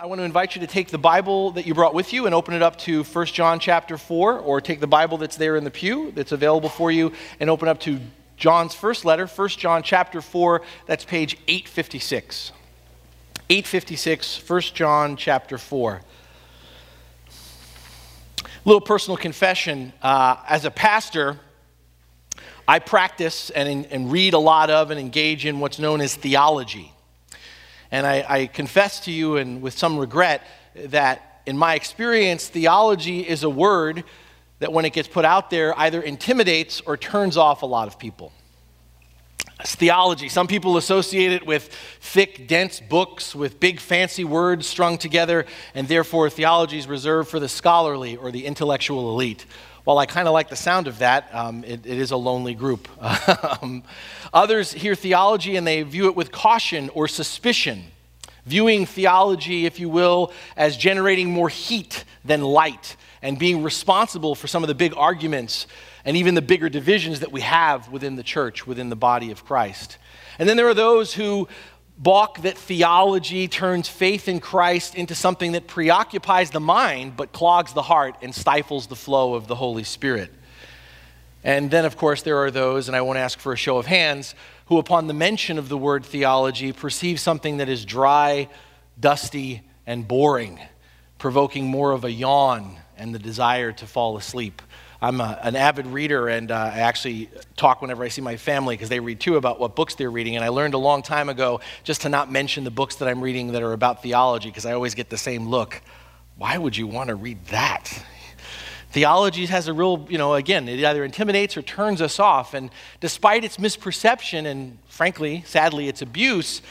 I want to invite you to take the Bible that you brought with you and open it up to 1 John chapter 4, or take the Bible that's there in the pew that's available for you and open up to John's first letter, 1 John chapter 4, that's page 856. 856, 1 John chapter 4. A Little personal confession. Uh, as a pastor, I practice and, and read a lot of and engage in what's known as theology. And I, I confess to you, and with some regret, that in my experience, theology is a word that when it gets put out there either intimidates or turns off a lot of people. It's theology. Some people associate it with thick, dense books with big, fancy words strung together, and therefore theology is reserved for the scholarly or the intellectual elite. While I kind of like the sound of that, um, it, it is a lonely group. um, others hear theology and they view it with caution or suspicion, viewing theology, if you will, as generating more heat than light and being responsible for some of the big arguments and even the bigger divisions that we have within the church, within the body of Christ. And then there are those who balk that theology turns faith in Christ into something that preoccupies the mind but clogs the heart and stifles the flow of the Holy Spirit. And then, of course, there are those, and I won't ask for a show of hands, who, upon the mention of the word theology, perceive something that is dry, dusty, and boring, provoking more of a yawn and the desire to fall asleep. I'm a, an avid reader, and uh, I actually talk whenever I see my family because they read too about what books they're reading. And I learned a long time ago just to not mention the books that I'm reading that are about theology because I always get the same look. Why would you want to read that? Theology has a real, you know, again, it either intimidates or turns us off. And despite its misperception and, frankly, sadly, its abuse,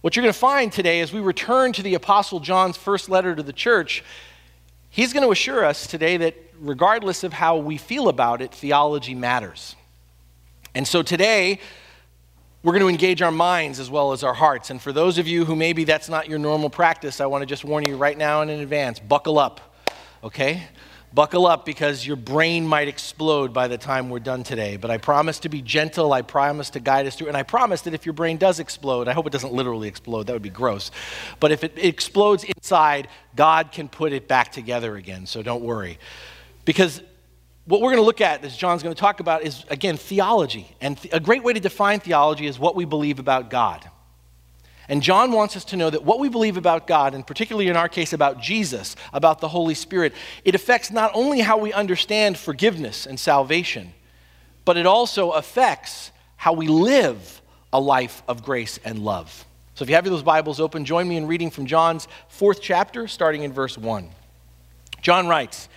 what you're going to find today as we return to the Apostle John's first letter to the church, he's going to assure us today that regardless of how we feel about it, theology matters. And so today, we're going to engage our minds as well as our hearts. And for those of you who maybe that's not your normal practice, I want to just warn you right now and in advance buckle up, okay? Buckle up because your brain might explode by the time we're done today. But I promise to be gentle. I promise to guide us through. And I promise that if your brain does explode, I hope it doesn't literally explode, that would be gross. But if it explodes inside, God can put it back together again. So don't worry. Because what we're going to look at, as John's going to talk about, is again theology. And th- a great way to define theology is what we believe about God. And John wants us to know that what we believe about God, and particularly in our case about Jesus, about the Holy Spirit, it affects not only how we understand forgiveness and salvation, but it also affects how we live a life of grace and love. So if you have those Bibles open, join me in reading from John's fourth chapter, starting in verse 1. John writes,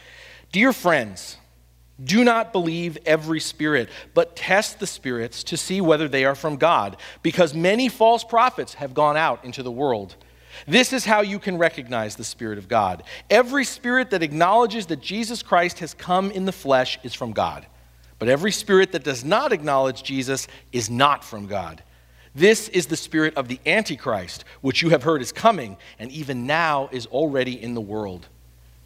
Dear friends, do not believe every spirit, but test the spirits to see whether they are from God, because many false prophets have gone out into the world. This is how you can recognize the Spirit of God. Every spirit that acknowledges that Jesus Christ has come in the flesh is from God, but every spirit that does not acknowledge Jesus is not from God. This is the spirit of the Antichrist, which you have heard is coming, and even now is already in the world.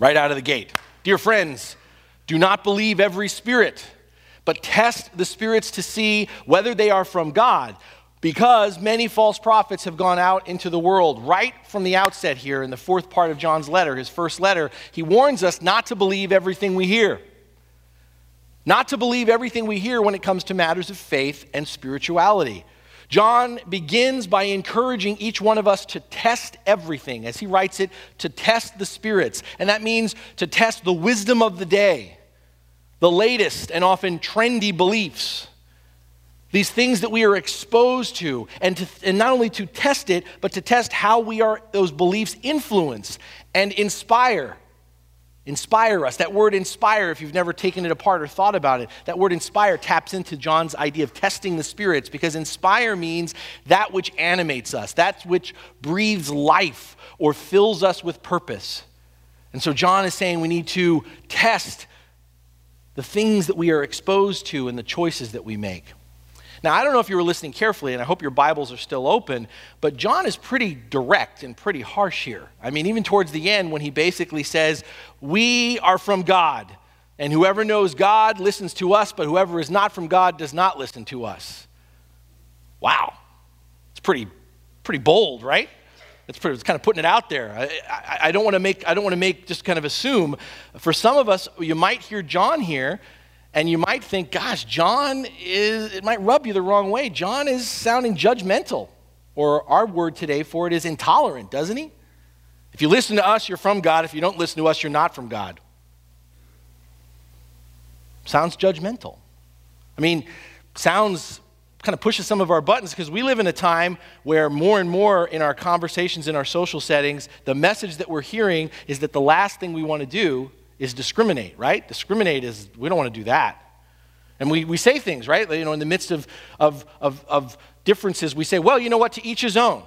right out of the gate. Dear friends, do not believe every spirit, but test the spirits to see whether they are from God, because many false prophets have gone out into the world. Right from the outset, here in the fourth part of John's letter, his first letter, he warns us not to believe everything we hear. Not to believe everything we hear when it comes to matters of faith and spirituality. John begins by encouraging each one of us to test everything, as he writes it, to test the spirits. And that means to test the wisdom of the day, the latest and often trendy beliefs, these things that we are exposed to, and, to, and not only to test it, but to test how we are, those beliefs influence and inspire inspire us. That word inspire, if you've never taken it apart or thought about it, that word inspire taps into John's idea of testing the spirits because inspire means that which animates us, that which breathes life or fills us with purpose. And so John is saying we need to test the things that we are exposed to and the choices that we make. Now, I don't know if you were listening carefully, and I hope your Bibles are still open, but John is pretty direct and pretty harsh here. I mean, even towards the end, when he basically says, We are from God, and whoever knows God listens to us, but whoever is not from God does not listen to us. Wow. It's pretty, pretty bold, right? It's, pretty, it's kind of putting it out there. I, I, I don't want to make, I don't want to make, just kind of assume. For some of us, you might hear John here and you might think, gosh, John is, it might rub you the wrong way. John is sounding judgmental. Or our word today for it is intolerant, doesn't he? If you listen to us, you're from God. If you don't listen to us, you're not from God. Sounds judgmental. I mean, sounds kind of pushes some of our buttons because we live in a time where more and more in our conversations in our social settings, the message that we're hearing is that the last thing we want to do is discriminate, right? Discriminate is, we don't want to do that. And we, we say things, right? You know, in the midst of, of, of, of differences, we say, well, you know what, to each his own.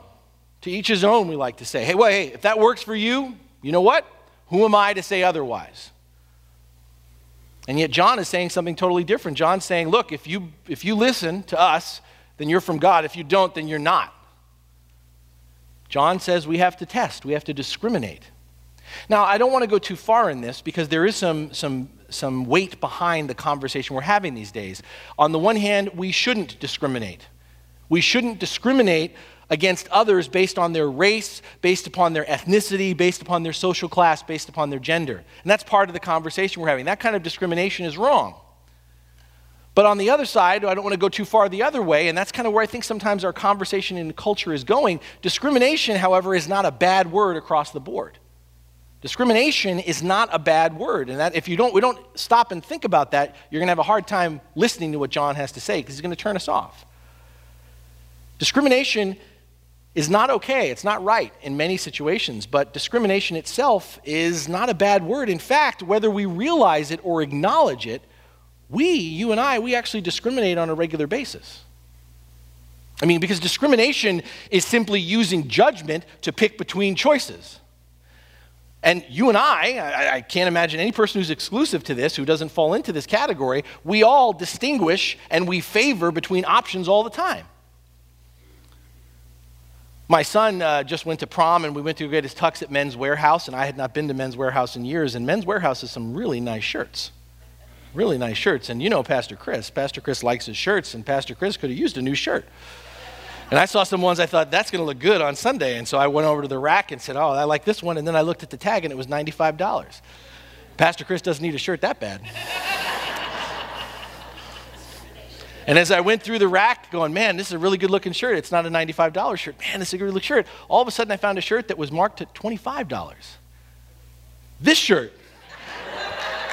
To each his own, we like to say. Hey, well, hey, if that works for you, you know what? Who am I to say otherwise? And yet John is saying something totally different. John's saying, look, if you, if you listen to us, then you're from God. If you don't, then you're not. John says we have to test, we have to discriminate. Now, I don't want to go too far in this because there is some, some, some weight behind the conversation we're having these days. On the one hand, we shouldn't discriminate. We shouldn't discriminate against others based on their race, based upon their ethnicity, based upon their social class, based upon their gender. And that's part of the conversation we're having. That kind of discrimination is wrong. But on the other side, I don't want to go too far the other way, and that's kind of where I think sometimes our conversation in culture is going. Discrimination, however, is not a bad word across the board. Discrimination is not a bad word. And that if you don't, we don't stop and think about that, you're going to have a hard time listening to what John has to say because he's going to turn us off. Discrimination is not okay. It's not right in many situations, but discrimination itself is not a bad word. In fact, whether we realize it or acknowledge it, we, you and I, we actually discriminate on a regular basis. I mean, because discrimination is simply using judgment to pick between choices. And you and I, I, I, can't imagine any person who's exclusive to this, who doesn't fall into this category, we all distinguish and we favor between options all the time. My son uh, just went to prom and we went to get his tux at Men's Wearhouse, and I had not been to Men's Wearhouse in years. And Men's Wearhouse has some really nice shirts. Really nice shirts. And you know Pastor Chris. Pastor Chris likes his shirts, and Pastor Chris could have used a new shirt. And I saw some ones I thought, that's going to look good on Sunday. And so I went over to the rack and said, oh, I like this one. And then I looked at the tag and it was $95. Pastor Chris doesn't need a shirt that bad. and as I went through the rack going, man, this is a really good looking shirt. It's not a $95 shirt. Man, this is a good looking shirt. All of a sudden I found a shirt that was marked at $25. This shirt.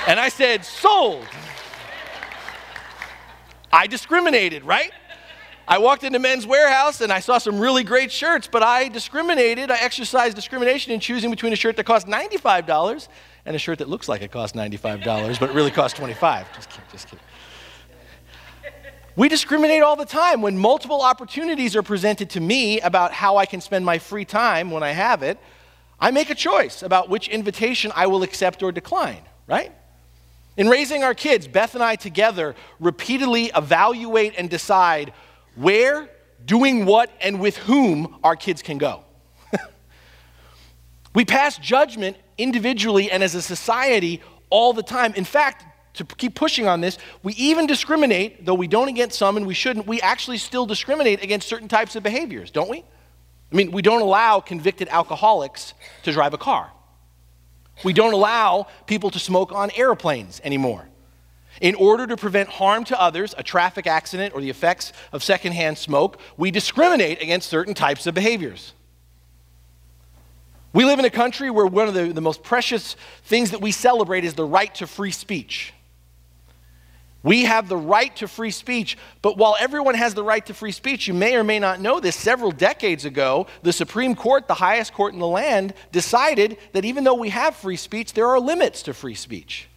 and I said, sold. I discriminated, right? I walked into Men's Wearhouse and I saw some really great shirts, but I discriminated. I exercised discrimination in choosing between a shirt that cost $95 and a shirt that looks like it costs $95, but it really costs 25. Just kidding, just kidding. We discriminate all the time when multiple opportunities are presented to me about how I can spend my free time when I have it. I make a choice about which invitation I will accept or decline, right? In raising our kids, Beth and I together repeatedly evaluate and decide where, doing what, and with whom our kids can go. we pass judgment individually and as a society all the time. In fact, to keep pushing on this, we even discriminate, though we don't against some and we shouldn't, we actually still discriminate against certain types of behaviors, don't we? I mean, we don't allow convicted alcoholics to drive a car. We don't allow people to smoke on airplanes anymore. In order to prevent harm to others, a traffic accident, or the effects of secondhand smoke, we discriminate against certain types of behaviors. We live in a country where one of the, the most precious things that we celebrate is the right to free speech. We have the right to free speech, but while everyone has the right to free speech, you may or may not know this, several decades ago, the Supreme Court, the highest court in the land, decided that even though we have free speech, there are limits to free speech.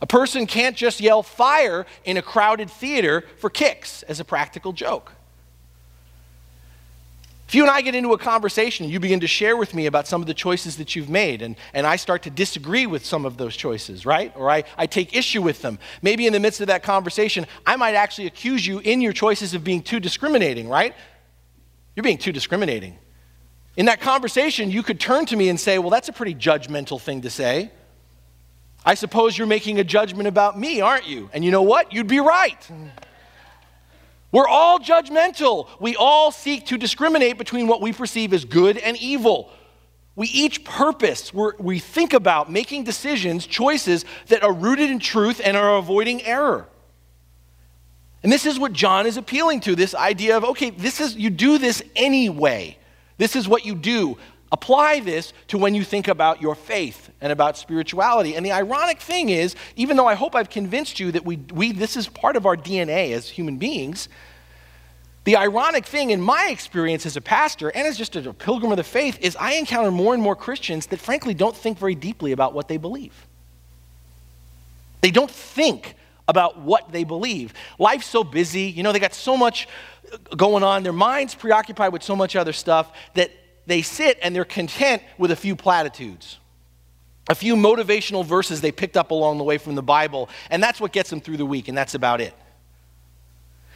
A person can't just yell fire in a crowded theater for kicks as a practical joke. If you and I get into a conversation and you begin to share with me about some of the choices that you've made, and, and I start to disagree with some of those choices, right? Or I, I take issue with them, maybe in the midst of that conversation, I might actually accuse you in your choices of being too discriminating, right? You're being too discriminating. In that conversation, you could turn to me and say, Well, that's a pretty judgmental thing to say. I suppose you're making a judgment about me, aren't you? And you know what? You'd be right. We're all judgmental. We all seek to discriminate between what we perceive as good and evil. We each purpose, we think about making decisions, choices that are rooted in truth and are avoiding error. And this is what John is appealing to this idea of okay, this is you do this anyway. This is what you do. Apply this to when you think about your faith and about spirituality. And the ironic thing is, even though I hope I've convinced you that we, we, this is part of our DNA as human beings, the ironic thing in my experience as a pastor and as just a pilgrim of the faith is I encounter more and more Christians that frankly don't think very deeply about what they believe. They don't think about what they believe. Life's so busy, you know, they got so much going on, their minds preoccupied with so much other stuff that they sit and they're content with a few platitudes, a few motivational verses they picked up along the way from the Bible, and that's what gets them through the week, and that's about it.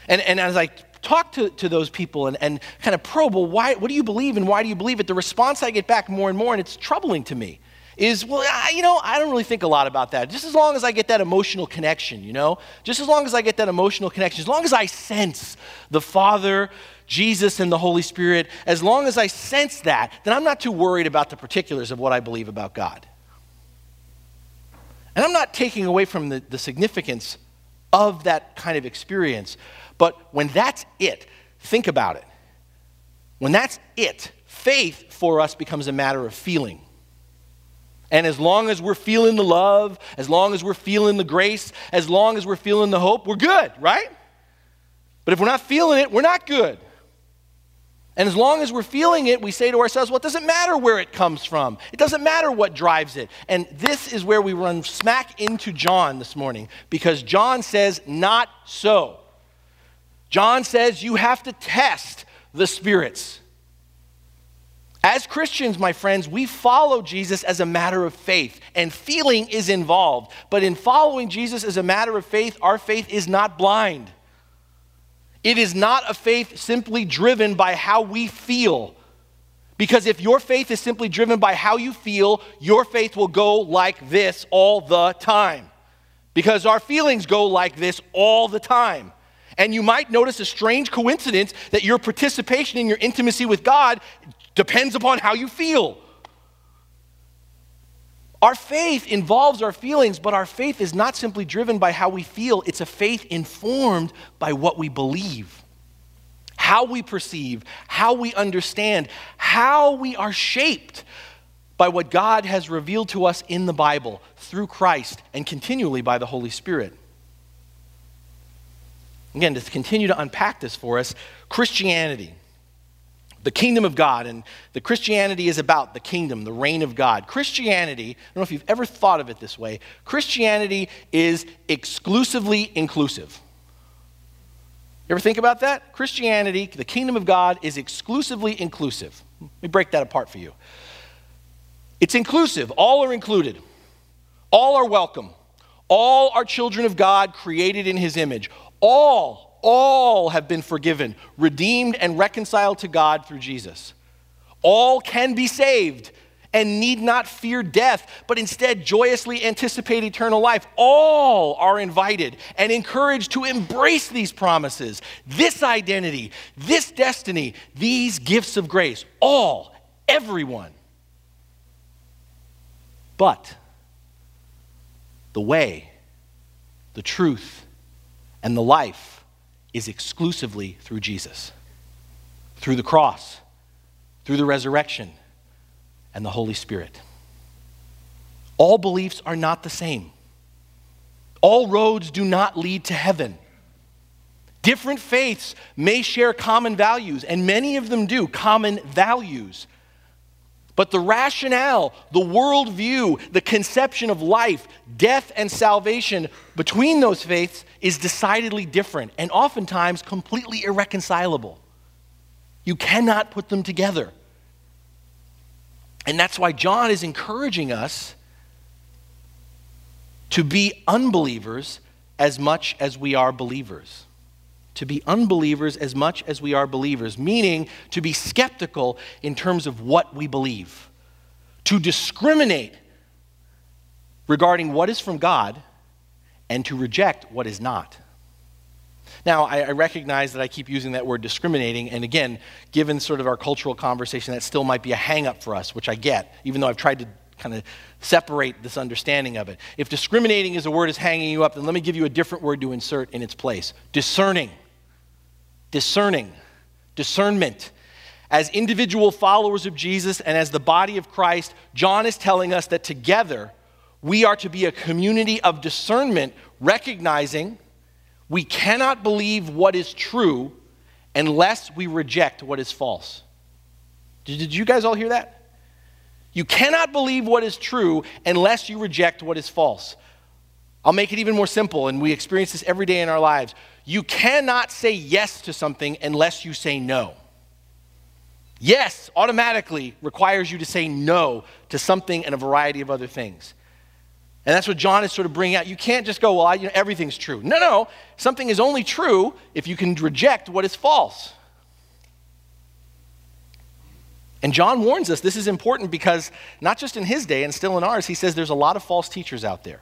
And, and as I talk to, to those people and, and kind of probe, well, why, what do you believe and why do you believe it? The response I get back more and more, and it's troubling to me, is, well, I, you know, I don't really think a lot about that. Just as long as I get that emotional connection, you know? Just as long as I get that emotional connection, as long as I sense the Father Jesus and the Holy Spirit, as long as I sense that, then I'm not too worried about the particulars of what I believe about God. And I'm not taking away from the, the significance of that kind of experience, but when that's it, think about it. When that's it, faith for us becomes a matter of feeling. And as long as we're feeling the love, as long as we're feeling the grace, as long as we're feeling the hope, we're good, right? But if we're not feeling it, we're not good. And as long as we're feeling it, we say to ourselves, well, it doesn't matter where it comes from. It doesn't matter what drives it. And this is where we run smack into John this morning because John says, not so. John says you have to test the spirits. As Christians, my friends, we follow Jesus as a matter of faith, and feeling is involved. But in following Jesus as a matter of faith, our faith is not blind. It is not a faith simply driven by how we feel. Because if your faith is simply driven by how you feel, your faith will go like this all the time. Because our feelings go like this all the time. And you might notice a strange coincidence that your participation in your intimacy with God depends upon how you feel. Our faith involves our feelings, but our faith is not simply driven by how we feel, it's a faith informed by what we believe, how we perceive, how we understand, how we are shaped by what God has revealed to us in the Bible through Christ and continually by the Holy Spirit. Again, to continue to unpack this for us, Christianity the kingdom of God, and the Christianity is about the kingdom, the reign of God. Christianity, I don't know if you've ever thought of it this way, Christianity is exclusively inclusive. You ever think about that? Christianity, the kingdom of God, is exclusively inclusive. Let me break that apart for you. It's inclusive, all are included, all are welcome, all are children of God created in his image, all all have been forgiven, redeemed, and reconciled to God through Jesus. All can be saved and need not fear death, but instead joyously anticipate eternal life. All are invited and encouraged to embrace these promises, this identity, this destiny, these gifts of grace. All, everyone. But the way, the truth, and the life is exclusively through Jesus, through the cross, through the resurrection, and the Holy Spirit. All beliefs are not the same. All roads do not lead to heaven. Different faiths may share common values, and many of them do, common values. But the rationale, the worldview, the conception of life, death, and salvation between those faiths is decidedly different and oftentimes completely irreconcilable. You cannot put them together. And that's why John is encouraging us to be unbelievers as much as we are believers to be unbelievers as much as we are believers, meaning to be skeptical in terms of what we believe, to discriminate regarding what is from God, and to reject what is not. Now, I, I, recognize that I keep using that word discriminating, and again, given sort of our cultural conversation, that still might be a hang up for us, which I get, even though I've tried to kind of separate this understanding of it. If discriminating is a word is hanging you up, then let me give you a different word to insert in its place discerning discerning, discernment. As individual followers of Jesus and as the body of Christ, John is telling us that together we are to be a community of discernment, recognizing we cannot believe what is true unless we reject what is false. Did you guys all hear that? You cannot believe what is true unless you reject what is false. I'll make it even more simple, and we experience this every day in our lives. You cannot say yes to something unless you say no. Yes automatically requires you to say no to something and a variety of other things. And that's what John is sort of bringing out. You can't just go, well, I, you know, everything's true. No, no. Something is only true if you can reject what is false. And John warns us this is important because not just in his day and still in ours, he says there's a lot of false teachers out there.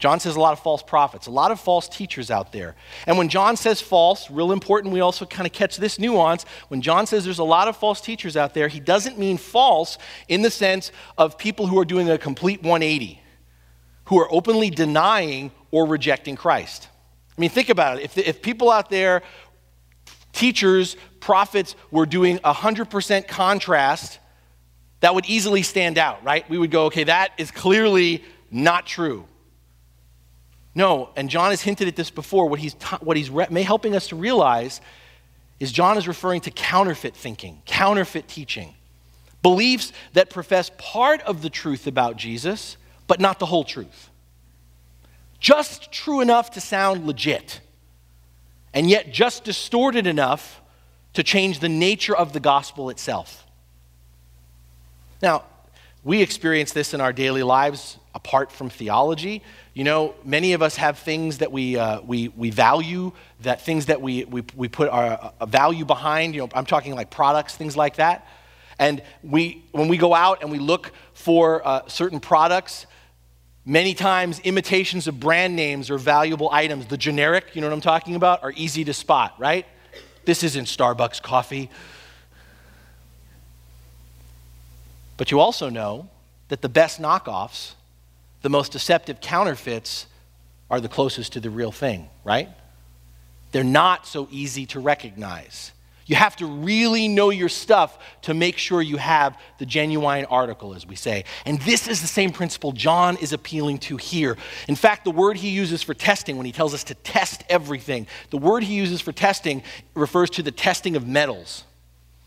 John says a lot of false prophets, a lot of false teachers out there. And when John says false, real important, we also kind of catch this nuance. When John says there's a lot of false teachers out there, he doesn't mean false in the sense of people who are doing a complete 180, who are openly denying or rejecting Christ. I mean, think about it. If, if people out there, teachers, prophets, were doing 100% contrast, that would easily stand out, right? We would go, okay, that is clearly not true. No, and John has hinted at this before. What he's, what he's re- helping us to realize is John is referring to counterfeit thinking, counterfeit teaching. Beliefs that profess part of the truth about Jesus, but not the whole truth. Just true enough to sound legit, and yet just distorted enough to change the nature of the gospel itself. Now, we experience this in our daily lives apart from theology. You know, many of us have things that we, uh, we, we value, that things that we, we, we put our uh, value behind. You know, I'm talking like products, things like that. And we, when we go out and we look for uh, certain products, many times imitations of brand names or valuable items, the generic, you know what I'm talking about, are easy to spot, right? This isn't Starbucks coffee. But you also know that the best knockoffs the most deceptive counterfeits are the closest to the real thing, right? They're not so easy to recognize. You have to really know your stuff to make sure you have the genuine article, as we say. And this is the same principle John is appealing to here. In fact, the word he uses for testing, when he tells us to test everything, the word he uses for testing refers to the testing of metals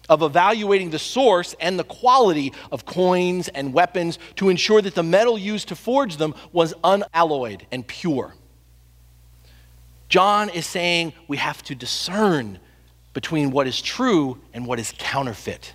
of evaluating the source and the quality of coins and weapons to ensure that the metal used to forge them was unalloyed and pure. John is saying we have to discern between what is true and what is counterfeit.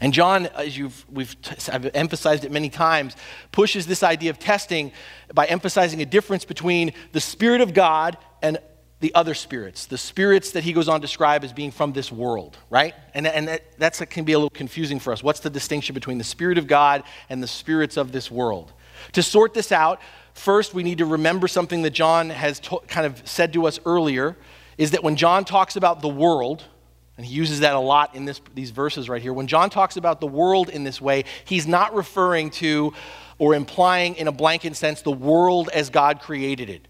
And John, as you've, we've I've emphasized it many times, pushes this idea of testing by emphasizing a difference between the Spirit of God and the other spirits, the spirits that he goes on to describe as being from this world, right? And, and that that's, can be a little confusing for us. What's the distinction between the Spirit of God and the spirits of this world? To sort this out, first we need to remember something that John has to, kind of said to us earlier is that when John talks about the world, and he uses that a lot in this, these verses right here, when John talks about the world in this way, he's not referring to or implying in a blanket sense the world as God created it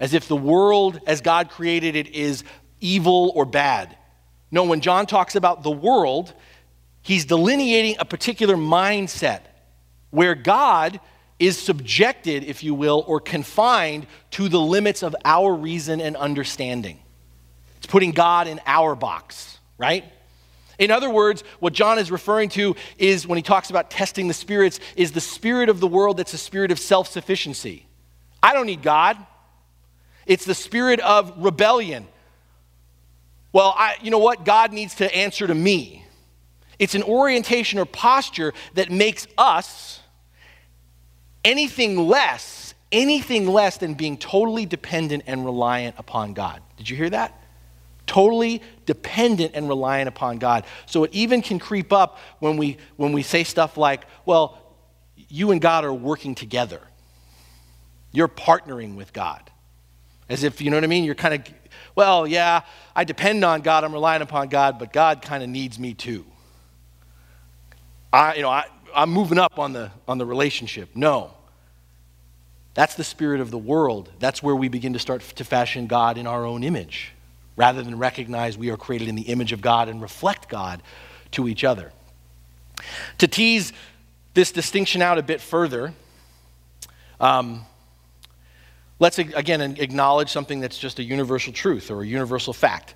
as if the world as God created it is evil or bad. No, when John talks about the world, he's delineating a particular mindset where God is subjected, if you will, or confined to the limits of our reason and understanding. It's putting God in our box, right? In other words, what John is referring to is when he talks about testing the spirits, is the spirit of the world that's a spirit of self sufficiency. I don't need God. It's the spirit of rebellion. Well, I, you know what? God needs to answer to me. It's an orientation or posture that makes us anything less, anything less than being totally dependent and reliant upon God. Did you hear that? Totally dependent and reliant upon God. So it even can creep up when we, when we say stuff like, well, you and God are working together. You're partnering with God. As if, you know what I mean? You're kind of, well, yeah, I depend on God, I'm relying upon God, but God kind of needs me too. I, you know, I, I'm moving up on the, on the relationship. No. That's the spirit of the world. That's where we begin to start to fashion God in our own image rather than recognize we are created in the image of God and reflect God to each other. To tease this distinction out a bit further, um, let's again acknowledge something that's just a universal truth or a universal fact.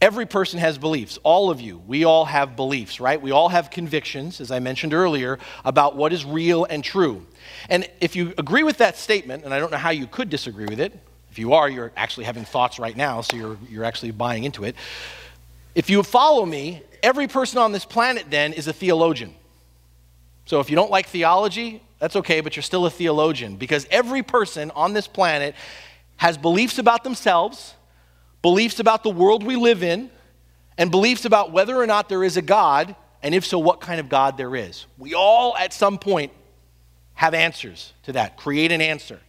Every person has beliefs. All of you, we all have beliefs, right? We all have convictions, as I mentioned earlier, about what is real and true. And if you agree with that statement, and I don't know how you could disagree with it, if you are, you're actually having thoughts right now, so you're, you're actually buying into it. If you follow me, every person on this planet then is a theologian. So if you don't like theology, that's okay, but you're still a theologian because every person on this planet has beliefs about themselves, beliefs about the world we live in, and beliefs about whether or not there is a God, and if so, what kind of God there is. We all, at some point, have answers to that. Create an answer.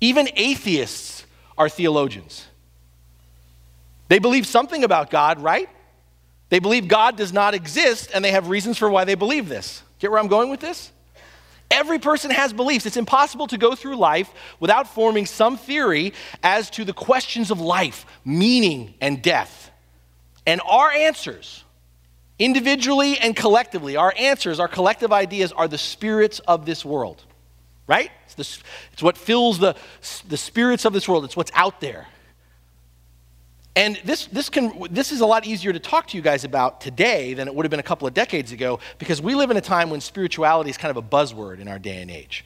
Even atheists are theologians. They believe something about God, right? They believe God does not exist, and they have reasons for why they believe this. Get where I'm going with this? Every person has beliefs. It's impossible to go through life without forming some theory as to the questions of life, meaning, and death. And our answers, individually and collectively, our answers, our collective ideas, are the spirits of this world right? It's, the, it's what fills the, the spirits of this world, it's what's out there. And this, this, can, this is a lot easier to talk to you guys about today than it would have been a couple of decades ago because we live in a time when spirituality is kind of a buzzword in our day and age.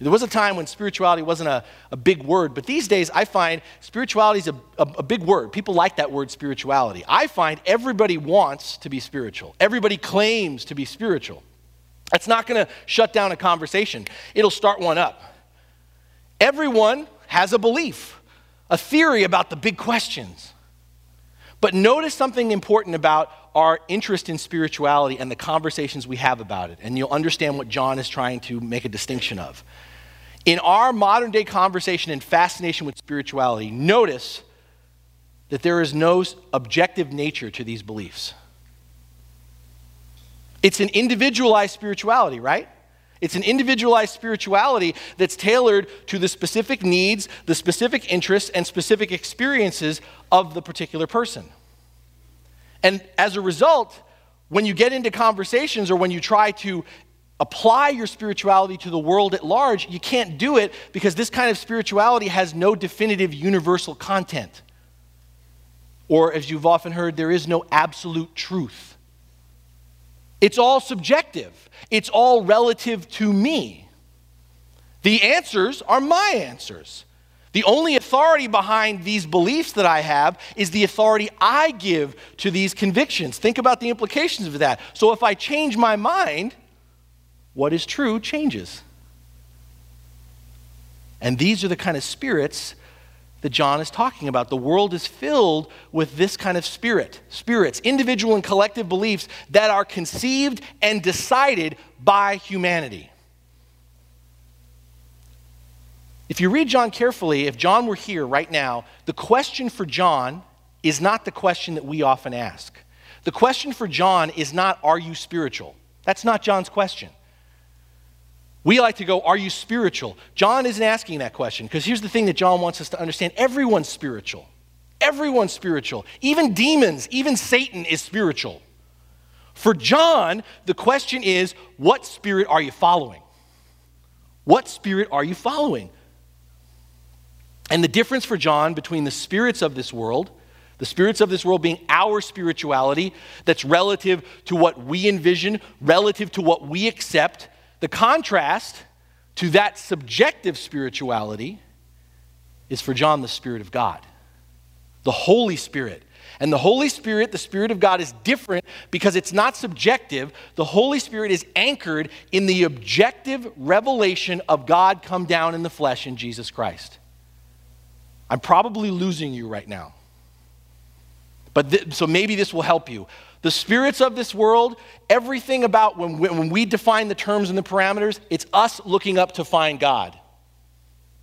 There was a time when spirituality wasn't a, a big word, but these days I find spirituality is a, a, a, big word. People like that word spirituality. I find everybody wants to be spiritual, everybody claims to be spiritual. That's not going to shut down a conversation, it'll start one up. Everyone has a belief, a theory about the big questions. But notice something important about our interest in spirituality and the conversations we have about it, and you'll understand what John is trying to make a distinction of. In our modern day conversation and fascination with spirituality, notice that there is no objective nature to these beliefs. It's an individualized spirituality, right? It's an individualized spirituality that's tailored to the specific needs, the specific interests, and specific experiences of the particular person. And as a result, when you get into conversations or when you try to apply your spirituality to the world at large, you can't do it because this kind of spirituality has no definitive universal content. Or, as you've often heard, there is no absolute truth. It's all subjective, it's all relative to me. The answers are my answers. The only authority behind these beliefs that I have is the authority I give to these convictions. Think about the implications of that. So if I change my mind, what is true changes. And these are the kind of spirits that John is talking about. The world is filled with this kind of spirit, spirits, individual and collective beliefs that are conceived and decided by humanity. If you read John carefully, if John were here right now, the question for John is not the question that we often ask. The question for John is not, Are you spiritual? That's not John's question. We like to go, Are you spiritual? John isn't asking that question because here's the thing that John wants us to understand everyone's spiritual. Everyone's spiritual. Even demons, even Satan is spiritual. For John, the question is, What spirit are you following? What spirit are you following? And the difference for John between the spirits of this world, the spirits of this world being our spirituality that's relative to what we envision, relative to what we accept, the contrast to that subjective spirituality is for John the Spirit of God, the Holy Spirit. And the Holy Spirit, the Spirit of God, is different because it's not subjective. The Holy Spirit is anchored in the objective revelation of God come down in the flesh in Jesus Christ. I'm probably losing you right now. But th- so maybe this will help you. The spirits of this world, everything about when we, when we define the terms and the parameters, it's us looking up to find God.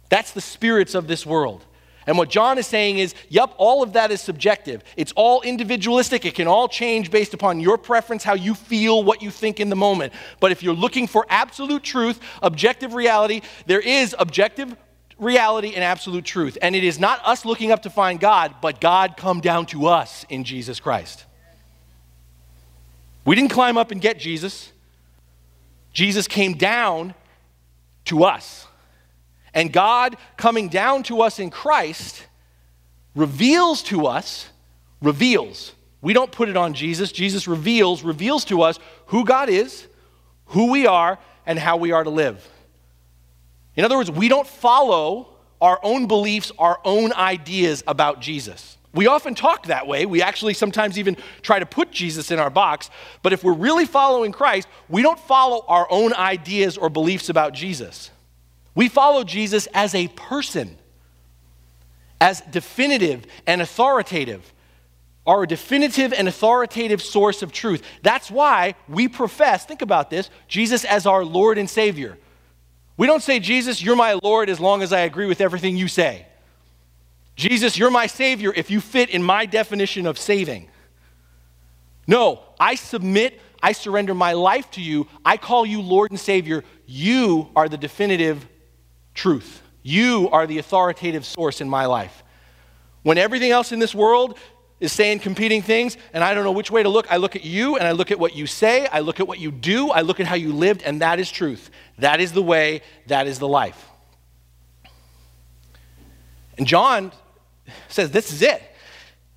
That's the spirits of this world. And what John is saying is, yep, all of that is subjective. It's all individualistic. It can all change based upon your preference, how you feel, what you think in the moment. But if you're looking for absolute truth, objective reality, there is objective reality and absolute truth. And it is not us looking up to find God, but God come down to us in Jesus Christ. We didn't climb up and get Jesus, Jesus came down to us. And God coming down to us in Christ reveals to us, reveals. We don't put it on Jesus. Jesus reveals, reveals to us who God is, who we are, and how we are to live. In other words, we don't follow our own beliefs, our own ideas about Jesus. We often talk that way. We actually sometimes even try to put Jesus in our box. But if we're really following Christ, we don't follow our own ideas or beliefs about Jesus. We follow Jesus as a person, as definitive and authoritative, our definitive and authoritative source of truth. That's why we profess, think about this, Jesus as our Lord and Savior. We don't say, Jesus, you're my Lord as long as I agree with everything you say. Jesus, you're my Savior if you fit in my definition of saving. No, I submit, I surrender my life to you. I call you Lord and Savior. You are the definitive truth. You are the authoritative source in my life. When everything else in this world is saying competing things, and I don't know which way to look. I look at you and I look at what you say, I look at what you do, I look at how you lived, and that is truth. That is the way, that is the life. And John says, This is it.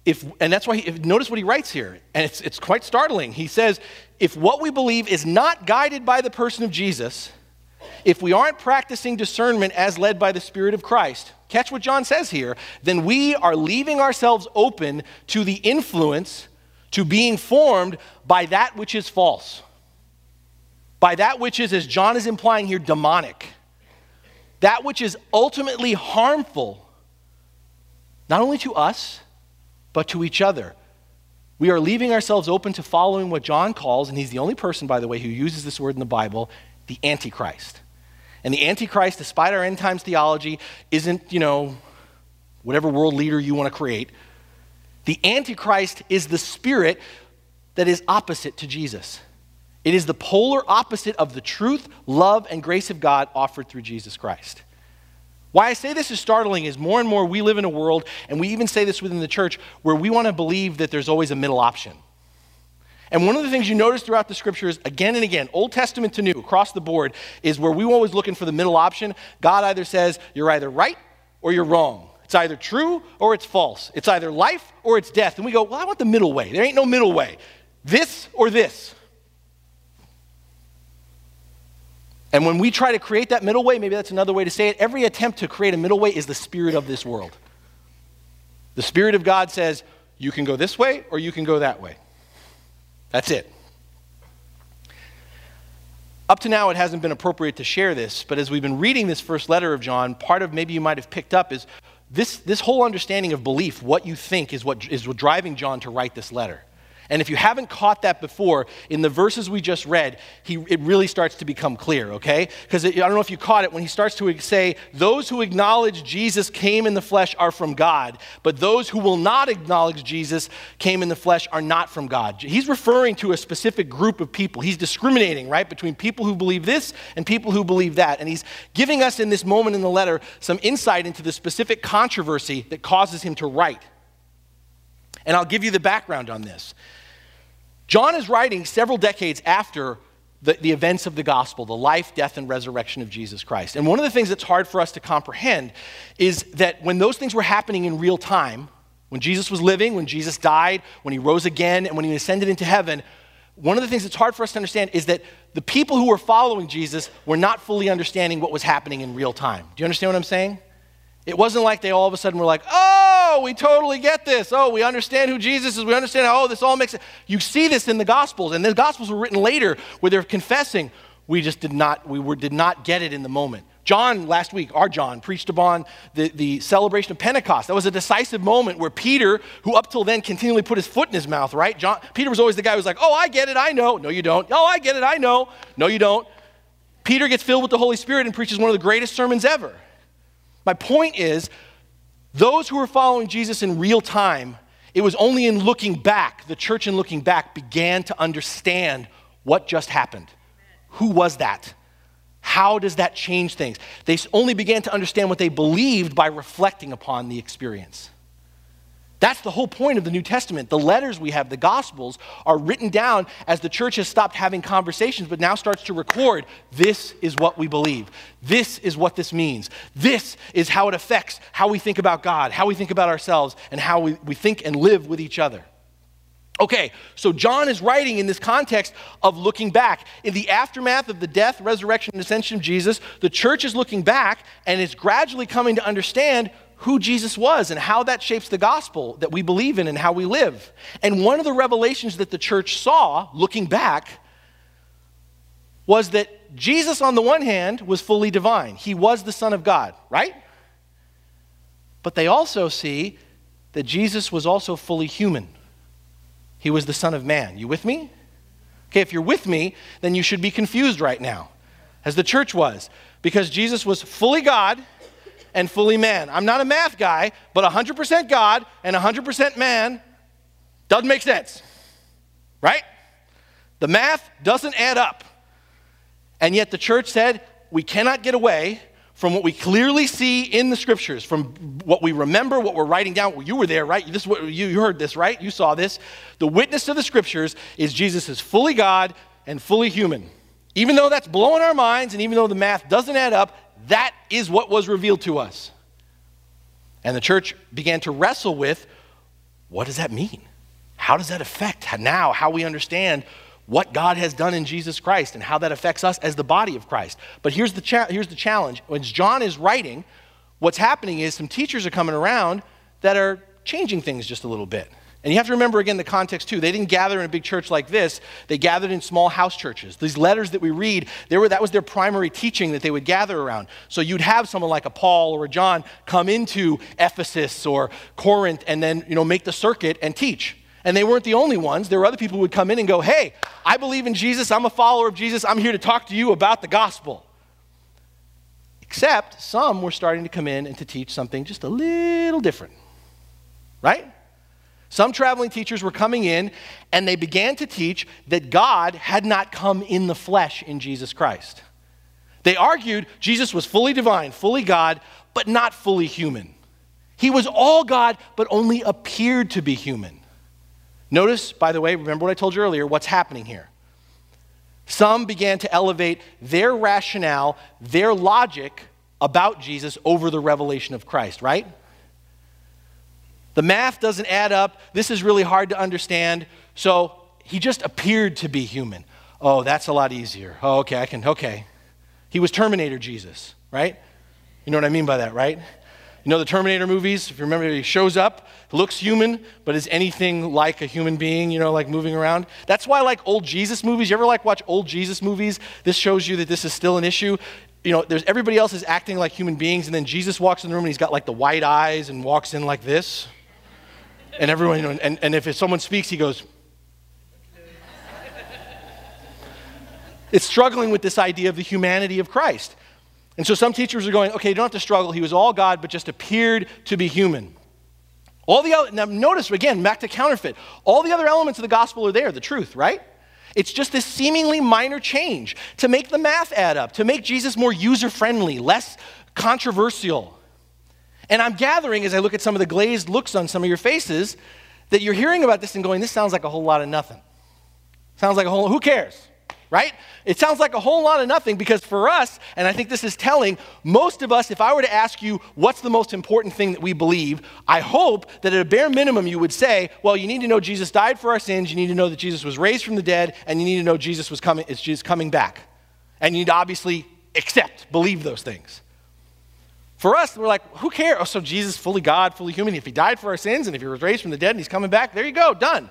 If, and that's why, he, if, notice what he writes here, and it's, it's quite startling. He says, If what we believe is not guided by the person of Jesus, if we aren't practicing discernment as led by the Spirit of Christ, catch what John says here, then we are leaving ourselves open to the influence, to being formed by that which is false. By that which is, as John is implying here, demonic. That which is ultimately harmful, not only to us, but to each other. We are leaving ourselves open to following what John calls, and he's the only person, by the way, who uses this word in the Bible, the Antichrist. And the Antichrist, despite our end times theology, isn't, you know, whatever world leader you want to create. The Antichrist is the spirit that is opposite to Jesus. It is the polar opposite of the truth, love, and grace of God offered through Jesus Christ. Why I say this is startling is more and more we live in a world, and we even say this within the church, where we want to believe that there's always a middle option. And one of the things you notice throughout the scriptures, again and again, Old Testament to New, across the board, is where we are always looking for the middle option. God either says, you're either right or you're wrong. It's either true or it's false. It's either life or it's death. And we go, well, I want the middle way. There ain't no middle way. This or this. And when we try to create that middle way, maybe that's another way to say it, every attempt to create a middle way is the spirit of this world. The Spirit of God says, you can go this way or you can go that way. That's it. Up to now, it hasn't been appropriate to share this, but as we've been reading this first letter of John, part of maybe you might have picked up is this, this whole understanding of belief, what you think, is what is driving John to write this letter. And if you haven't caught that before, in the verses we just read, he, it really starts to become clear, okay? Because I don't know if you caught it when he starts to say, Those who acknowledge Jesus came in the flesh are from God, but those who will not acknowledge Jesus came in the flesh are not from God. He's referring to a specific group of people. He's discriminating, right, between people who believe this and people who believe that. And he's giving us in this moment in the letter some insight into the specific controversy that causes him to write. And I'll give you the background on this. John is writing several decades after the, the events of the gospel, the life, death, and resurrection of Jesus Christ. And one of the things that's hard for us to comprehend is that when those things were happening in real time, when Jesus was living, when Jesus died, when he rose again, and when he ascended into heaven, one of the things that's hard for us to understand is that the people who were following Jesus were not fully understanding what was happening in real time. Do you understand what I'm saying? It wasn't like they all of a sudden were like, oh, we totally get this. Oh, we understand who Jesus is. We understand how, oh, this all makes sense. You see this in the Gospels, and the Gospels were written later where they're confessing, we just did not, we were, did not get it in the moment. John, last week, our John, preached upon the, the celebration of Pentecost. That was a decisive moment where Peter, who up till then continually put his foot in his mouth, right? John, Peter was always the guy who was like, oh, I get it, I know. No, you don't. Oh, I get it, I know. No, you don't. Peter gets filled with the Holy Spirit and preaches one of the greatest sermons ever. My point is, those who were following Jesus in real time, it was only in looking back, the church in looking back began to understand what just happened. Who was that? How does that change things? They only began to understand what they believed by reflecting upon the experience. That's the whole point of the New Testament. The letters we have, the Gospels, are written down as the church has stopped having conversations, but now starts to record this is what we believe. This is what this means. This is how it affects how we think about God, how we think about ourselves, and how we, we think and live with each other. Okay, so John is writing in this context of looking back. In the aftermath of the death, resurrection, and ascension of Jesus, the church is looking back and is gradually coming to understand who Jesus was and how that shapes the gospel that we believe in and how we live. And one of the revelations that the church saw, looking back, was that Jesus, on the one hand, was fully divine. He was the Son of God, right? But they also see that Jesus was also fully human. He was the Son of Man. You with me? Okay, if you're with me, then you should be confused right now, as the church was, because Jesus was fully God and fully man. I'm not a math guy, but 100% God and 100% man doesn't make sense, right? The math doesn't add up. And yet the church said we cannot get away from what we clearly see in the scriptures, from what we remember, what we're writing down. Well, you were there, right? This you, you heard this, right? You saw this. The witness to the scriptures is Jesus is fully God and fully human. Even though that's blowing our minds, and even though the math doesn't add up, that is what was revealed to us. And the church began to wrestle with what does that mean? How does that affect now how we understand what God has done in Jesus Christ and how that affects us as the body of Christ? But here's the, cha- here's the challenge. When John is writing, what's happening is some teachers are coming around that are changing things just a little bit. And you have to remember again the context too. They didn't gather in a big church like this. They gathered in small house churches. These letters that we read, were, that was their primary teaching that they would gather around. So you'd have someone like a Paul or a John come into Ephesus or Corinth and then you know make the circuit and teach. And they weren't the only ones. There were other people who would come in and go, "Hey, I believe in Jesus. I'm a follower of Jesus. I'm here to talk to you about the gospel." Except some were starting to come in and to teach something just a little different. Right? Some traveling teachers were coming in and they began to teach that God had not come in the flesh in Jesus Christ. They argued Jesus was fully divine, fully God, but not fully human. He was all God, but only appeared to be human. Notice, by the way, remember what I told you earlier, what's happening here. Some began to elevate their rationale, their logic about Jesus over the revelation of Christ, right? The math doesn't add up. This is really hard to understand. So he just appeared to be human. Oh, that's a lot easier. Oh, okay, I can, okay. He was Terminator Jesus, right? You know what I mean by that, right? You know the Terminator movies? If you remember, he shows up, looks human, but is anything like a human being, you know, like moving around? That's why I like old Jesus movies. You ever like watch old Jesus movies? This shows you that this is still an issue. You know, there's everybody else is acting like human beings, and then Jesus walks in the room and he's got like the white eyes and walks in like this. And everyone, and, and if someone speaks, he goes, it's struggling with this idea of the humanity of Christ. And so some teachers are going, okay, you don't have to struggle. He was all God, but just appeared to be human. All the other, now notice again, back to counterfeit. All the other elements of the gospel are there, the truth, right? It's just this seemingly minor change to make the math add up, to make Jesus more user friendly, less controversial. And I'm gathering as I look at some of the glazed looks on some of your faces that you're hearing about this and going, this sounds like a whole lot of nothing. Sounds like a whole, who cares? right? It sounds like a whole lot of nothing because for us, and I think this is telling, most of us, if I were to ask you what's the most important thing that we believe, I hope that at a bare minimum you would say, well, you need to know Jesus died for our sins, you need to know that Jesus was raised from the dead, and you need to know Jesus was coming, is Jesus coming back. And you need to obviously accept, believe those things. For us, we're like, who cares? Oh, so Jesus, fully God, fully human. If he died for our sins and if he was raised from the dead and he's coming back, there you go, done.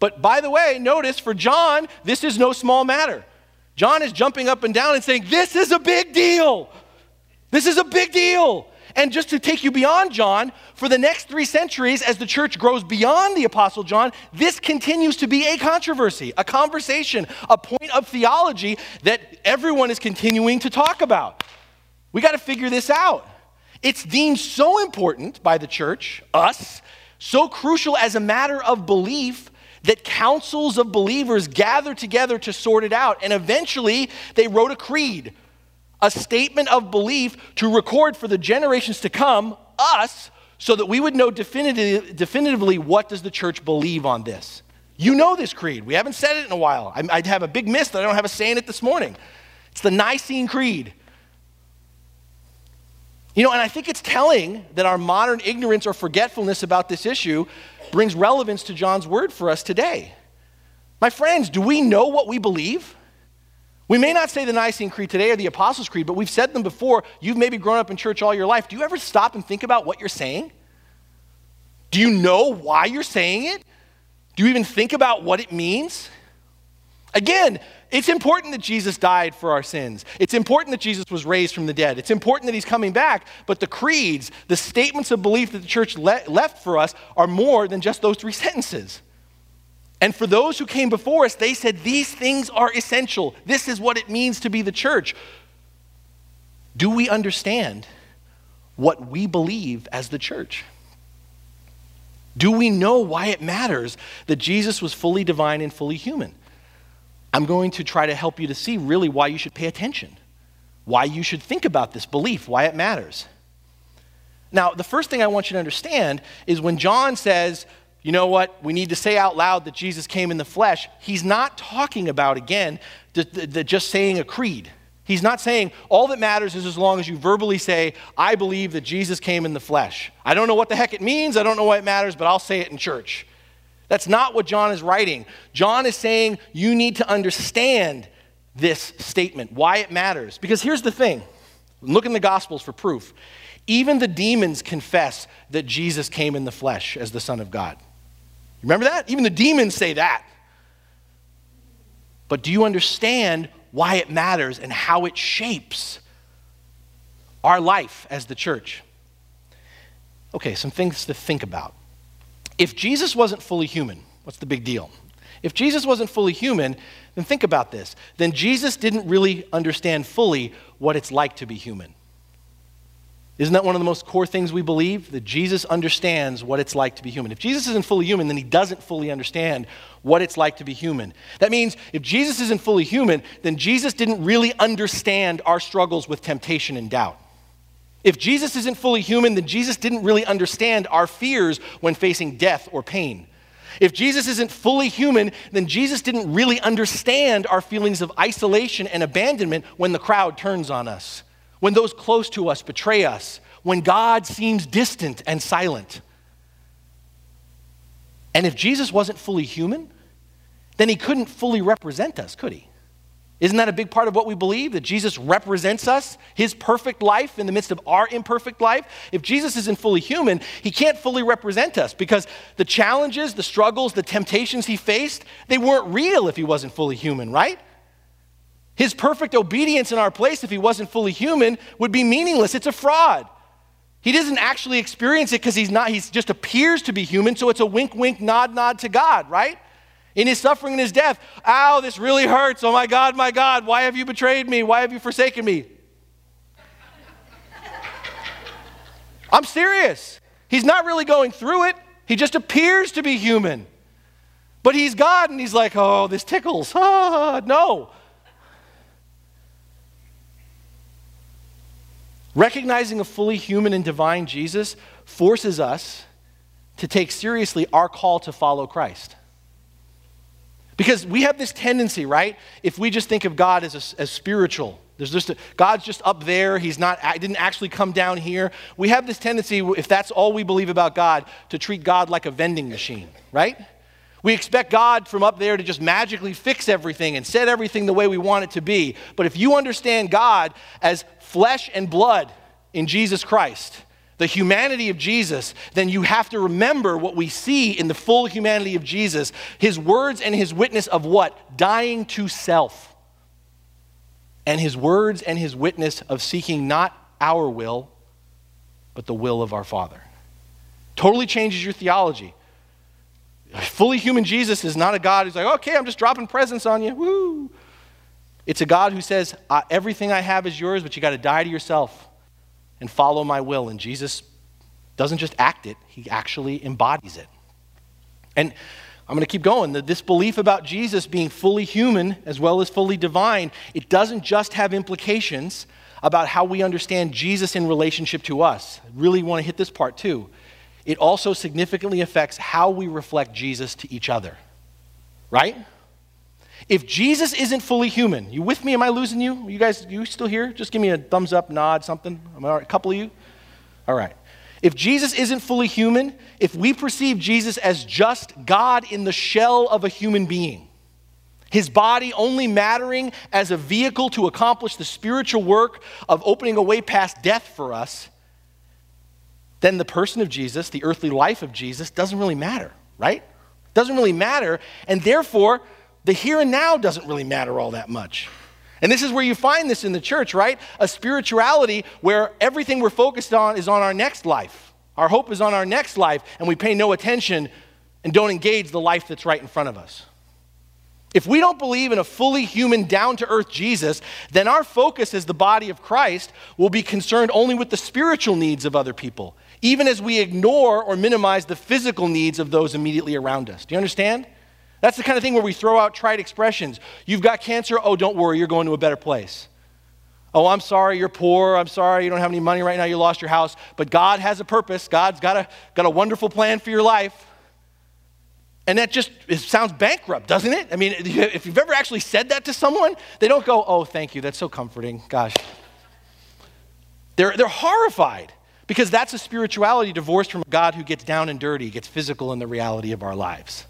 But by the way, notice for John, this is no small matter. John is jumping up and down and saying, This is a big deal. This is a big deal. And just to take you beyond John, for the next three centuries, as the church grows beyond the Apostle John, this continues to be a controversy, a conversation, a point of theology that everyone is continuing to talk about. We got to figure this out. It's deemed so important by the church, us, so crucial as a matter of belief that councils of believers gather together to sort it out. And eventually, they wrote a creed, a statement of belief to record for the generations to come, us, so that we would know definitively, what does the church believe on this. You know this creed. We haven't said it in a while. I'd have a big miss that I don't have a say in it this morning. It's the Nicene Creed. You know, and I think it's telling that our modern ignorance or forgetfulness about this issue brings relevance to John's word for us today. My friends, do we know what we believe? We may not say the Nicene Creed today or the Apostles' Creed, but we've said them before. You've maybe grown up in church all your life. Do you ever stop and think about what you're saying? Do you know why you're saying it? Do you even think about what it means? Again, it's important that Jesus died for our sins. It's important that Jesus was raised from the dead. It's important that he's coming back. But the creeds, the statements of belief that the church le- left for us, are more than just those three sentences. And for those who came before us, they said these things are essential. This is what it means to be the church. Do we understand what we believe as the church? Do we know why it matters that Jesus was fully divine and fully human? I'm going to try to help you to see really why you should pay attention, why you should think about this belief, why it matters. Now, the first thing I want you to understand is when John says, you know what, we need to say out loud that Jesus came in the flesh, he's not talking about, again, the, the, the just saying a creed. He's not saying all that matters is as long as you verbally say, I believe that Jesus came in the flesh. I don't know what the heck it means, I don't know why it matters, but I'll say it in church. That's not what John is writing. John is saying you need to understand this statement, why it matters. Because here's the thing look in the Gospels for proof. Even the demons confess that Jesus came in the flesh as the Son of God. Remember that? Even the demons say that. But do you understand why it matters and how it shapes our life as the church? Okay, some things to think about. If Jesus wasn't fully human, what's the big deal? If Jesus wasn't fully human, then think about this. Then Jesus didn't really understand fully what it's like to be human. Isn't that one of the most core things we believe? That Jesus understands what it's like to be human. If Jesus isn't fully human, then he doesn't fully understand what it's like to be human. That means if Jesus isn't fully human, then Jesus didn't really understand our struggles with temptation and doubt. If Jesus isn't fully human, then Jesus didn't really understand our fears when facing death or pain. If Jesus isn't fully human, then Jesus didn't really understand our feelings of isolation and abandonment when the crowd turns on us, when those close to us betray us, when God seems distant and silent. And if Jesus wasn't fully human, then he couldn't fully represent us, could he? Isn't that a big part of what we believe? That Jesus represents us, his perfect life in the midst of our imperfect life? If Jesus isn't fully human, he can't fully represent us because the challenges, the struggles, the temptations he faced, they weren't real if he wasn't fully human, right? His perfect obedience in our place, if he wasn't fully human, would be meaningless. It's a fraud. He doesn't actually experience it because he's not, he just appears to be human, so it's a wink, wink, nod, nod to God, right? In his suffering and his death. Ow, this really hurts. Oh my God, my God, why have you betrayed me? Why have you forsaken me? I'm serious. He's not really going through it, he just appears to be human. But he's God, and he's like, oh, this tickles. Ah, no. Recognizing a fully human and divine Jesus forces us to take seriously our call to follow Christ. Because we have this tendency, right? If we just think of God as, a, as spiritual, there's just a, God's just up there. He's not, didn't actually come down here. We have this tendency, if that's all we believe about God, to treat God like a vending machine, right? We expect God from up there to just magically fix everything and set everything the way we want it to be. But if you understand God as flesh and blood in Jesus Christ, the humanity of Jesus, then you have to remember what we see in the full humanity of Jesus his words and his witness of what? Dying to self. And his words and his witness of seeking not our will, but the will of our Father. Totally changes your theology. Fully human Jesus is not a God who's like, okay, I'm just dropping presents on you. Woo. It's a God who says, uh, everything I have is yours, but you got to die to yourself and follow my will. And Jesus doesn't just act it, he actually embodies it. And I'm going to keep going. This belief about Jesus being fully human as well as fully divine, it doesn't just have implications about how we understand Jesus in relationship to us. I really want to hit this part too. It also significantly affects how we reflect Jesus to each other. Right? If Jesus isn't fully human, you with me? Am I losing you? You guys, you still here? Just give me a thumbs up, nod, something. Am? A couple of you? All right. If Jesus isn't fully human, if we perceive Jesus as just God in the shell of a human being, his body only mattering as a vehicle to accomplish the spiritual work of opening a way past death for us, then the person of Jesus, the earthly life of Jesus, doesn't really matter, right? Doesn't really matter. And therefore, the here and now doesn't really matter all that much. And this is where you find this in the church, right? A spirituality where everything we're focused on is on our next life. Our hope is on our next life, and we pay no attention and don't engage the life that's right in front of us. If we don't believe in a fully human, down to earth Jesus, then our focus as the body of Christ will be concerned only with the spiritual needs of other people, even as we ignore or minimize the physical needs of those immediately around us. Do you understand? That's the kind of thing where we throw out trite expressions. You've got cancer, oh, don't worry, you're going to a better place. Oh, I'm sorry, you're poor. I'm sorry, you don't have any money right now, you lost your house. But God has a purpose. God's got a, got a wonderful plan for your life. And that just sounds bankrupt, doesn't it? I mean, if you've ever actually said that to someone, they don't go, oh, thank you, that's so comforting. Gosh. They're, they're horrified because that's a spirituality divorced from God who gets down and dirty, gets physical in the reality of our lives.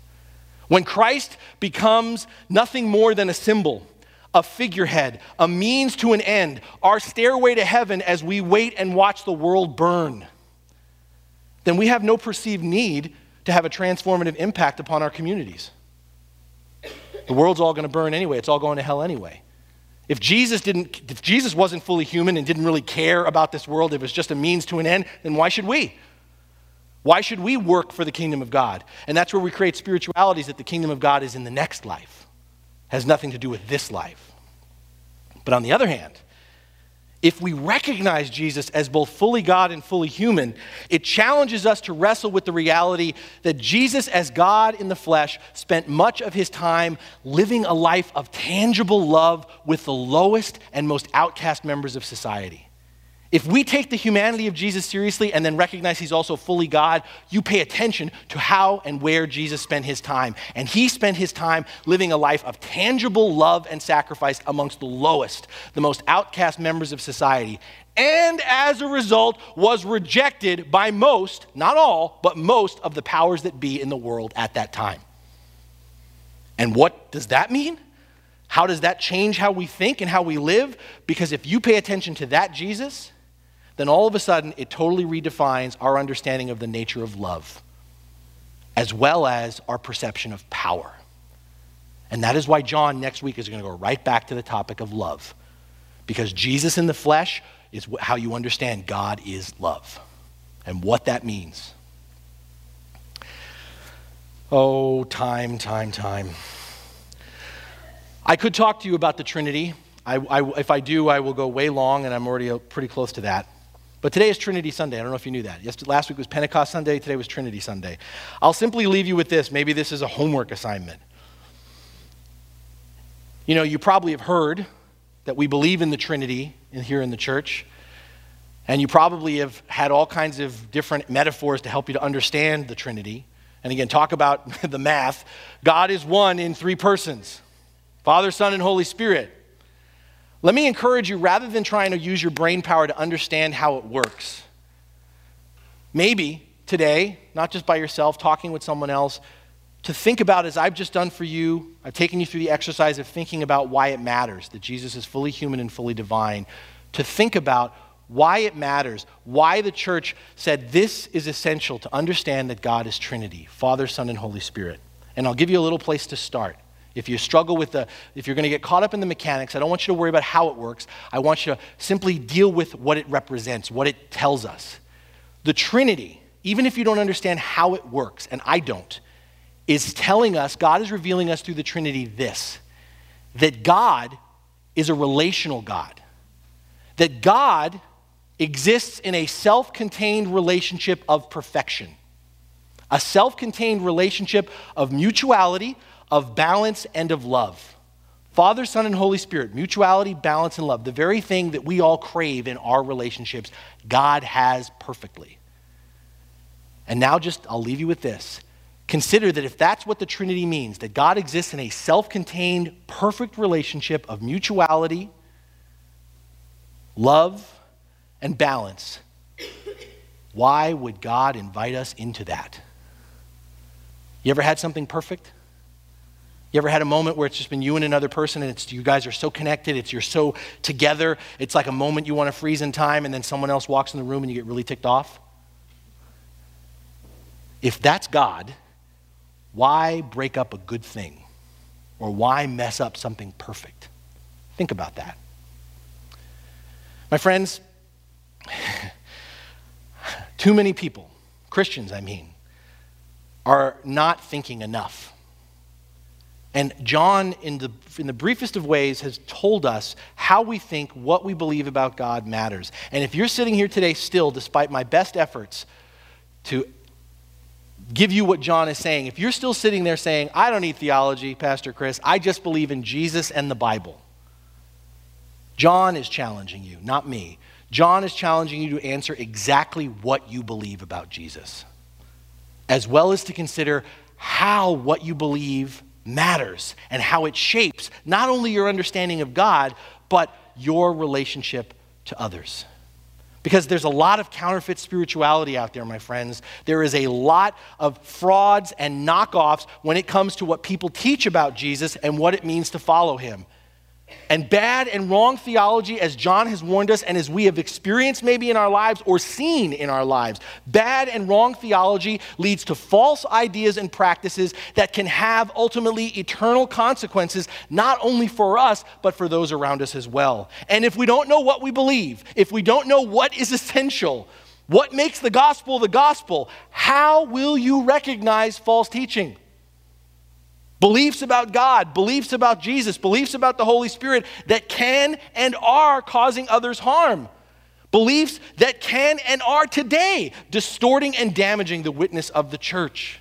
When Christ becomes nothing more than a symbol, a figurehead, a means to an end, our stairway to heaven as we wait and watch the world burn, then we have no perceived need to have a transformative impact upon our communities. The world's all going to burn anyway, it's all going to hell anyway. If Jesus, didn't, if Jesus wasn't fully human and didn't really care about this world, if it was just a means to an end, then why should we? Why should we work for the kingdom of God? And that's where we create spiritualities that the kingdom of God is in the next life. Has nothing to do with this life. But on the other hand, if we recognize Jesus as both fully God and fully human, it challenges us to wrestle with the reality that Jesus, as God in the flesh, spent much of his time living a life of tangible love with the lowest and most outcast members of society. If we take the humanity of Jesus seriously and then recognize he's also fully God, you pay attention to how and where Jesus spent his time. And he spent his time living a life of tangible love and sacrifice amongst the lowest, the most outcast members of society. And as a result, was rejected by most, not all, but most of the powers that be in the world at that time. And what does that mean? How does that change how we think and how we live? Because if you pay attention to that Jesus, then all of a sudden it totally redefines our understanding of the nature of love, as well as our perception of power. And that is why John next week is going to go right back to the topic of love. Because Jesus in the flesh is how you understand God is love and what that means. Oh, time, time, time. I could talk to you about the Trinity. I, I, if I do, I will go way long, and I'm already uh, pretty close to that. But today is Trinity Sunday. I don't know if you knew that. Yesterday, last week was Pentecost Sunday. Today was Trinity Sunday. I'll simply leave you with this. Maybe this is a homework assignment. You know, you probably have heard that we believe in the Trinity in, here in the church. And you probably have had all kinds of different metaphors to help you to understand the Trinity. And again, talk about the math. God is one in three persons Father, Son, and Holy Spirit. Let me encourage you rather than trying to use your brain power to understand how it works, maybe today, not just by yourself, talking with someone else, to think about as I've just done for you. I've taken you through the exercise of thinking about why it matters that Jesus is fully human and fully divine. To think about why it matters, why the church said this is essential to understand that God is Trinity Father, Son, and Holy Spirit. And I'll give you a little place to start. If you struggle with the, if you're going to get caught up in the mechanics, I don't want you to worry about how it works. I want you to simply deal with what it represents, what it tells us. The Trinity, even if you don't understand how it works, and I don't, is telling us, God is revealing us through the Trinity this that God is a relational God. That God exists in a self contained relationship of perfection, a self contained relationship of mutuality, of balance, and of love. Father, Son, and Holy Spirit, mutuality, balance, and love, the very thing that we all crave in our relationships, God has perfectly. And now, just I'll leave you with this Consider that if that's what the Trinity means, that God exists in a self contained, perfect relationship of mutuality, love, and balance, why would God invite us into that? You ever had something perfect? You ever had a moment where it's just been you and another person and it's you guys are so connected, it's you're so together, it's like a moment you want to freeze in time and then someone else walks in the room and you get really ticked off? If that's God, why break up a good thing? Or why mess up something perfect? Think about that. My friends, too many people, Christians, I mean, are not thinking enough. And John, in the, in the briefest of ways, has told us how we think, what we believe about God matters. And if you're sitting here today still, despite my best efforts to give you what John is saying, if you're still sitting there saying, I don't need theology, Pastor Chris, I just believe in Jesus and the Bible, John is challenging you, not me. John is challenging you to answer exactly what you believe about Jesus, as well as to consider how what you believe matters and how it shapes not only your understanding of God, but your relationship to others. Because there's a lot of counterfeit spirituality out there, my friends. There is a lot of frauds and knockoffs when it comes to what people teach about Jesus and what it means to follow him. And bad and wrong theology, as John has warned us, and as we have experienced maybe in our lives or seen in our lives, bad and wrong theology leads to false ideas and practices that can have ultimately eternal consequences, not only for us, but for those around us as well. And if we don't know what we believe, if we don't know what is essential, what makes the gospel the gospel, how will you recognize false teaching? Beliefs about God, beliefs about Jesus, beliefs about the Holy Spirit that can and are causing others harm. Beliefs that can and are today distorting and damaging the witness of the church.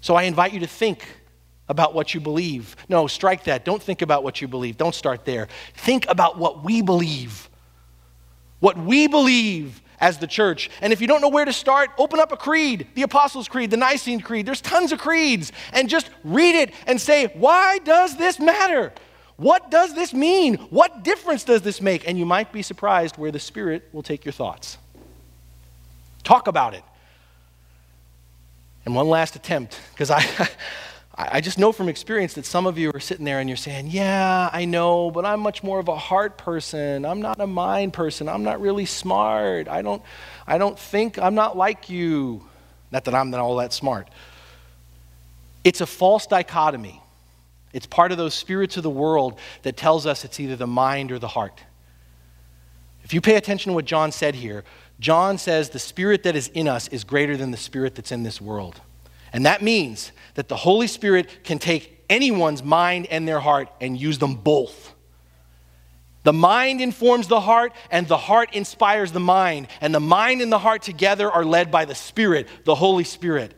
So I invite you to think about what you believe. No, strike that. Don't think about what you believe. Don't start there. Think about what we believe. What we believe as the church. And if you don't know where to start, open up a creed, the Apostles' Creed, the Nicene Creed. There's tons of creeds. And just read it and say, why does this matter? What does this mean? What difference does this make? And you might be surprised where the Spirit will take your thoughts. Talk about it. And one last attempt, because I, I just know from experience that some of you are sitting there and you're saying, Yeah, I know, but I'm much more of a heart person. I'm not a mind person. I'm not really smart. I don't, I don't think I'm not like you. Not that I'm not all that smart. It's a false dichotomy. It's part of those spirits of the world that tells us it's either the mind or the heart. If you pay attention to what John said here, John says the spirit that is in us is greater than the spirit that's in this world. And that means that the Holy Spirit can take anyone's mind and their heart and use them both. The mind informs the heart, and the heart inspires the mind. And the mind and the heart together are led by the Spirit, the Holy Spirit.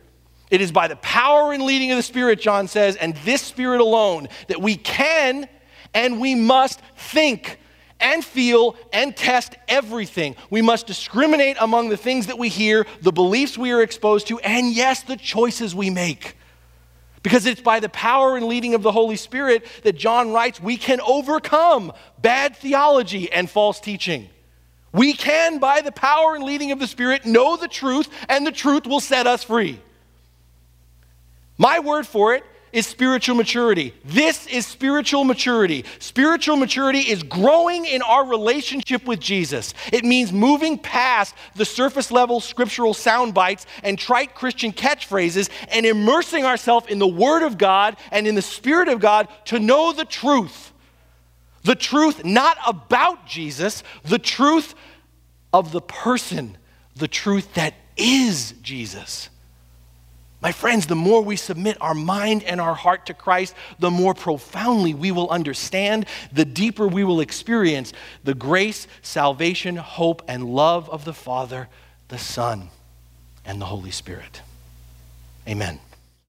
It is by the power and leading of the Spirit, John says, and this Spirit alone, that we can and we must think and feel and test everything. We must discriminate among the things that we hear, the beliefs we are exposed to, and yes, the choices we make. Because it's by the power and leading of the Holy Spirit that John writes, we can overcome bad theology and false teaching. We can, by the power and leading of the Spirit, know the truth, and the truth will set us free. My word for it is spiritual maturity. This is spiritual maturity. Spiritual maturity is growing in our relationship with Jesus. It means moving past the surface level scriptural sound bites and trite Christian catchphrases and immersing ourselves in the Word of God and in the Spirit of God to know the truth. The truth not about Jesus, the truth of the person, the truth that is Jesus. My friends, the more we submit our mind and our heart to Christ, the more profoundly we will understand, the deeper we will experience the grace, salvation, hope, and love of the Father, the Son, and the Holy Spirit. Amen.